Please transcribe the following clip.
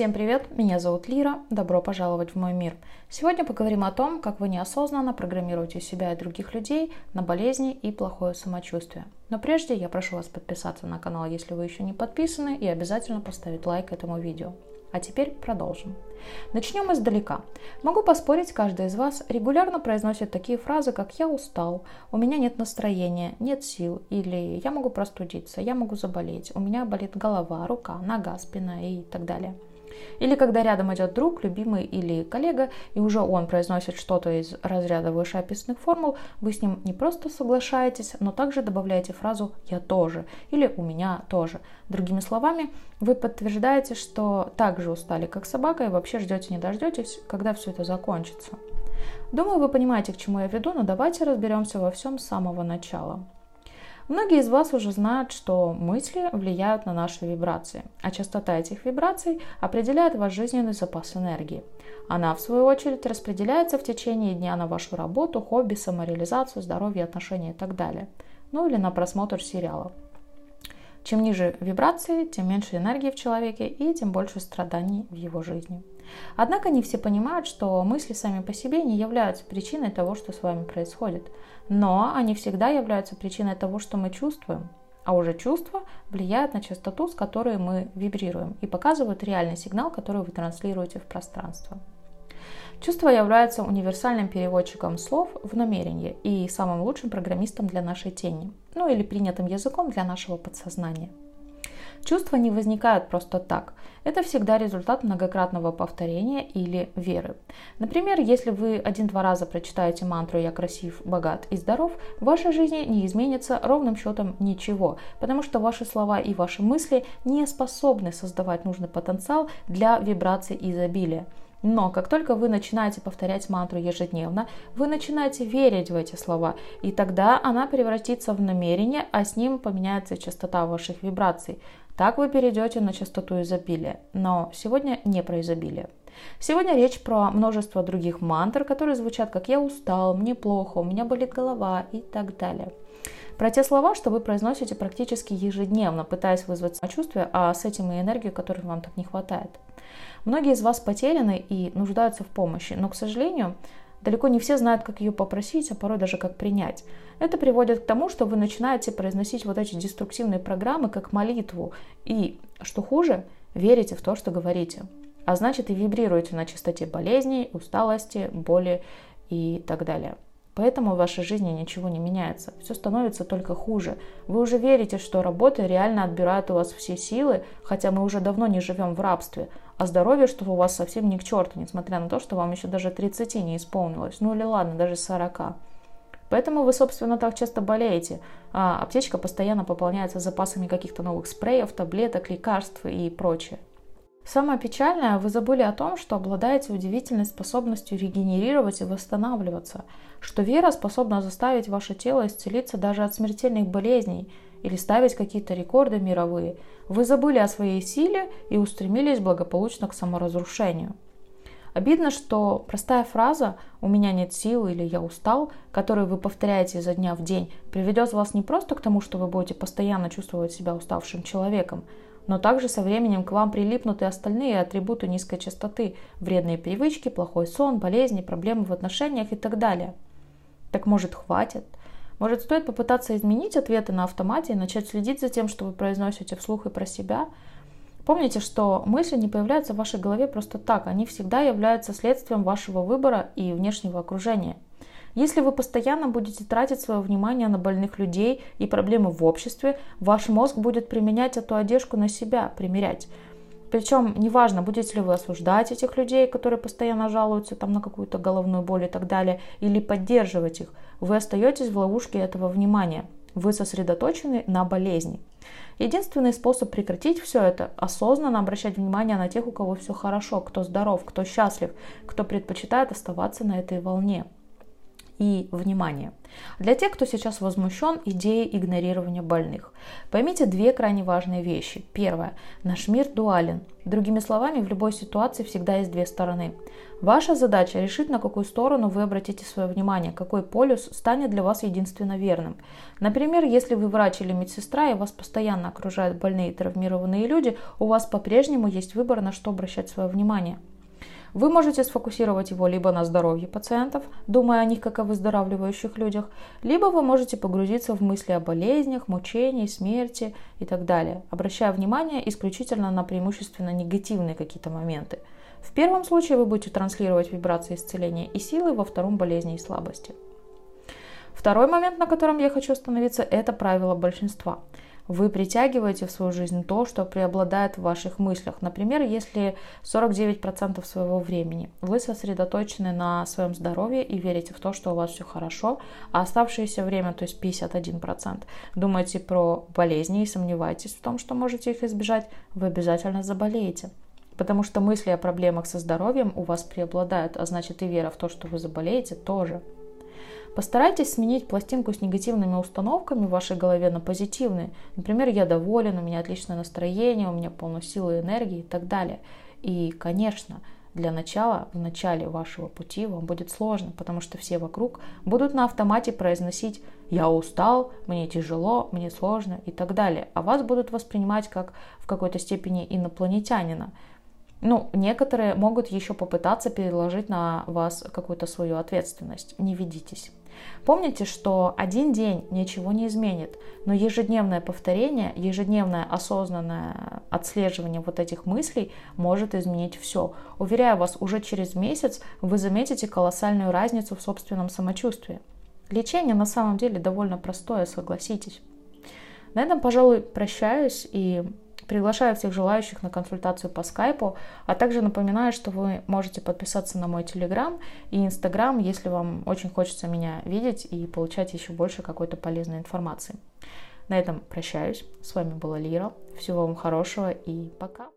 Всем привет, меня зовут Лира, добро пожаловать в мой мир. Сегодня поговорим о том, как вы неосознанно программируете себя и других людей на болезни и плохое самочувствие. Но прежде я прошу вас подписаться на канал, если вы еще не подписаны, и обязательно поставить лайк этому видео. А теперь продолжим. Начнем издалека. Могу поспорить, каждый из вас регулярно произносит такие фразы, как «я устал», «у меня нет настроения», «нет сил» или «я могу простудиться», «я могу заболеть», «у меня болит голова, рука, нога, спина» и так далее. Или когда рядом идет друг, любимый или коллега, и уже он произносит что-то из разряда вышеописанных формул, вы с ним не просто соглашаетесь, но также добавляете фразу «я тоже» или «у меня тоже». Другими словами, вы подтверждаете, что так же устали, как собака, и вообще ждете не дождетесь, когда все это закончится. Думаю, вы понимаете, к чему я веду, но давайте разберемся во всем с самого начала. Многие из вас уже знают, что мысли влияют на наши вибрации, а частота этих вибраций определяет ваш жизненный запас энергии. Она, в свою очередь, распределяется в течение дня на вашу работу, хобби, самореализацию, здоровье, отношения и так далее. Ну или на просмотр сериалов. Чем ниже вибрации, тем меньше энергии в человеке и тем больше страданий в его жизни. Однако не все понимают, что мысли сами по себе не являются причиной того, что с вами происходит, но они всегда являются причиной того, что мы чувствуем. А уже чувства влияют на частоту, с которой мы вибрируем, и показывают реальный сигнал, который вы транслируете в пространство. Чувство является универсальным переводчиком слов в намерение и самым лучшим программистом для нашей тени, ну или принятым языком для нашего подсознания. Чувства не возникают просто так. Это всегда результат многократного повторения или веры. Например, если вы один-два раза прочитаете мантру «Я красив, богат и здоров», в вашей жизни не изменится ровным счетом ничего, потому что ваши слова и ваши мысли не способны создавать нужный потенциал для вибраций изобилия. Но как только вы начинаете повторять мантру ежедневно, вы начинаете верить в эти слова, и тогда она превратится в намерение, а с ним поменяется частота ваших вибраций. Так вы перейдете на частоту изобилия. Но сегодня не про изобилие. Сегодня речь про множество других мантр, которые звучат как «я устал», «мне плохо», «у меня болит голова» и так далее. Про те слова, что вы произносите практически ежедневно, пытаясь вызвать самочувствие, а с этим и энергию, которой вам так не хватает. Многие из вас потеряны и нуждаются в помощи, но, к сожалению, Далеко не все знают, как ее попросить, а порой даже как принять. Это приводит к тому, что вы начинаете произносить вот эти деструктивные программы как молитву. И, что хуже, верите в то, что говорите. А значит и вибрируете на частоте болезней, усталости, боли и так далее. Поэтому в вашей жизни ничего не меняется. Все становится только хуже. Вы уже верите, что работа реально отбирает у вас все силы, хотя мы уже давно не живем в рабстве. А здоровье, что у вас совсем ни к черту, несмотря на то, что вам еще даже 30 не исполнилось. Ну или ладно, даже 40. Поэтому вы, собственно, так часто болеете. А аптечка постоянно пополняется запасами каких-то новых спреев, таблеток, лекарств и прочее. Самое печальное, вы забыли о том, что обладаете удивительной способностью регенерировать и восстанавливаться, что вера способна заставить ваше тело исцелиться даже от смертельных болезней или ставить какие-то рекорды мировые. Вы забыли о своей силе и устремились благополучно к саморазрушению. Обидно, что простая фраза «у меня нет сил» или «я устал», которую вы повторяете изо дня в день, приведет вас не просто к тому, что вы будете постоянно чувствовать себя уставшим человеком, но также со временем к вам прилипнут и остальные атрибуты низкой частоты, вредные привычки, плохой сон, болезни, проблемы в отношениях и так далее. Так может хватит? Может стоит попытаться изменить ответы на автомате и начать следить за тем, что вы произносите вслух и про себя? Помните, что мысли не появляются в вашей голове просто так, они всегда являются следствием вашего выбора и внешнего окружения – если вы постоянно будете тратить свое внимание на больных людей и проблемы в обществе, ваш мозг будет применять эту одежку на себя, примерять. Причем неважно, будете ли вы осуждать этих людей, которые постоянно жалуются там, на какую-то головную боль и так далее, или поддерживать их, вы остаетесь в ловушке этого внимания. Вы сосредоточены на болезни. Единственный способ прекратить все это – осознанно обращать внимание на тех, у кого все хорошо, кто здоров, кто счастлив, кто предпочитает оставаться на этой волне – и внимание. Для тех, кто сейчас возмущен идеей игнорирования больных, поймите две крайне важные вещи. Первое. Наш мир дуален. Другими словами, в любой ситуации всегда есть две стороны. Ваша задача решить, на какую сторону вы обратите свое внимание, какой полюс станет для вас единственно верным. Например, если вы врач или медсестра и вас постоянно окружают больные и травмированные люди, у вас по-прежнему есть выбор, на что обращать свое внимание. Вы можете сфокусировать его либо на здоровье пациентов, думая о них как о выздоравливающих людях, либо вы можете погрузиться в мысли о болезнях, мучении, смерти и так далее, обращая внимание исключительно на преимущественно негативные какие-то моменты. В первом случае вы будете транслировать вибрации исцеления и силы, во втором болезни и слабости. Второй момент, на котором я хочу остановиться, это правило большинства – вы притягиваете в свою жизнь то, что преобладает в ваших мыслях. Например, если 49% своего времени вы сосредоточены на своем здоровье и верите в то, что у вас все хорошо, а оставшееся время, то есть 51%, думаете про болезни и сомневаетесь в том, что можете их избежать, вы обязательно заболеете потому что мысли о проблемах со здоровьем у вас преобладают, а значит и вера в то, что вы заболеете, тоже. Постарайтесь сменить пластинку с негативными установками в вашей голове на позитивные. Например, я доволен, у меня отличное настроение, у меня полно силы и энергии и так далее. И, конечно, для начала, в начале вашего пути вам будет сложно, потому что все вокруг будут на автомате произносить «я устал», «мне тяжело», «мне сложно» и так далее. А вас будут воспринимать как в какой-то степени инопланетянина. Ну, некоторые могут еще попытаться переложить на вас какую-то свою ответственность. Не ведитесь. Помните, что один день ничего не изменит, но ежедневное повторение, ежедневное осознанное отслеживание вот этих мыслей может изменить все. Уверяю вас, уже через месяц вы заметите колоссальную разницу в собственном самочувствии. Лечение на самом деле довольно простое, согласитесь. На этом, пожалуй, прощаюсь и Приглашаю всех желающих на консультацию по скайпу, а также напоминаю, что вы можете подписаться на мой телеграм и инстаграм, если вам очень хочется меня видеть и получать еще больше какой-то полезной информации. На этом прощаюсь. С вами была Лира. Всего вам хорошего и пока.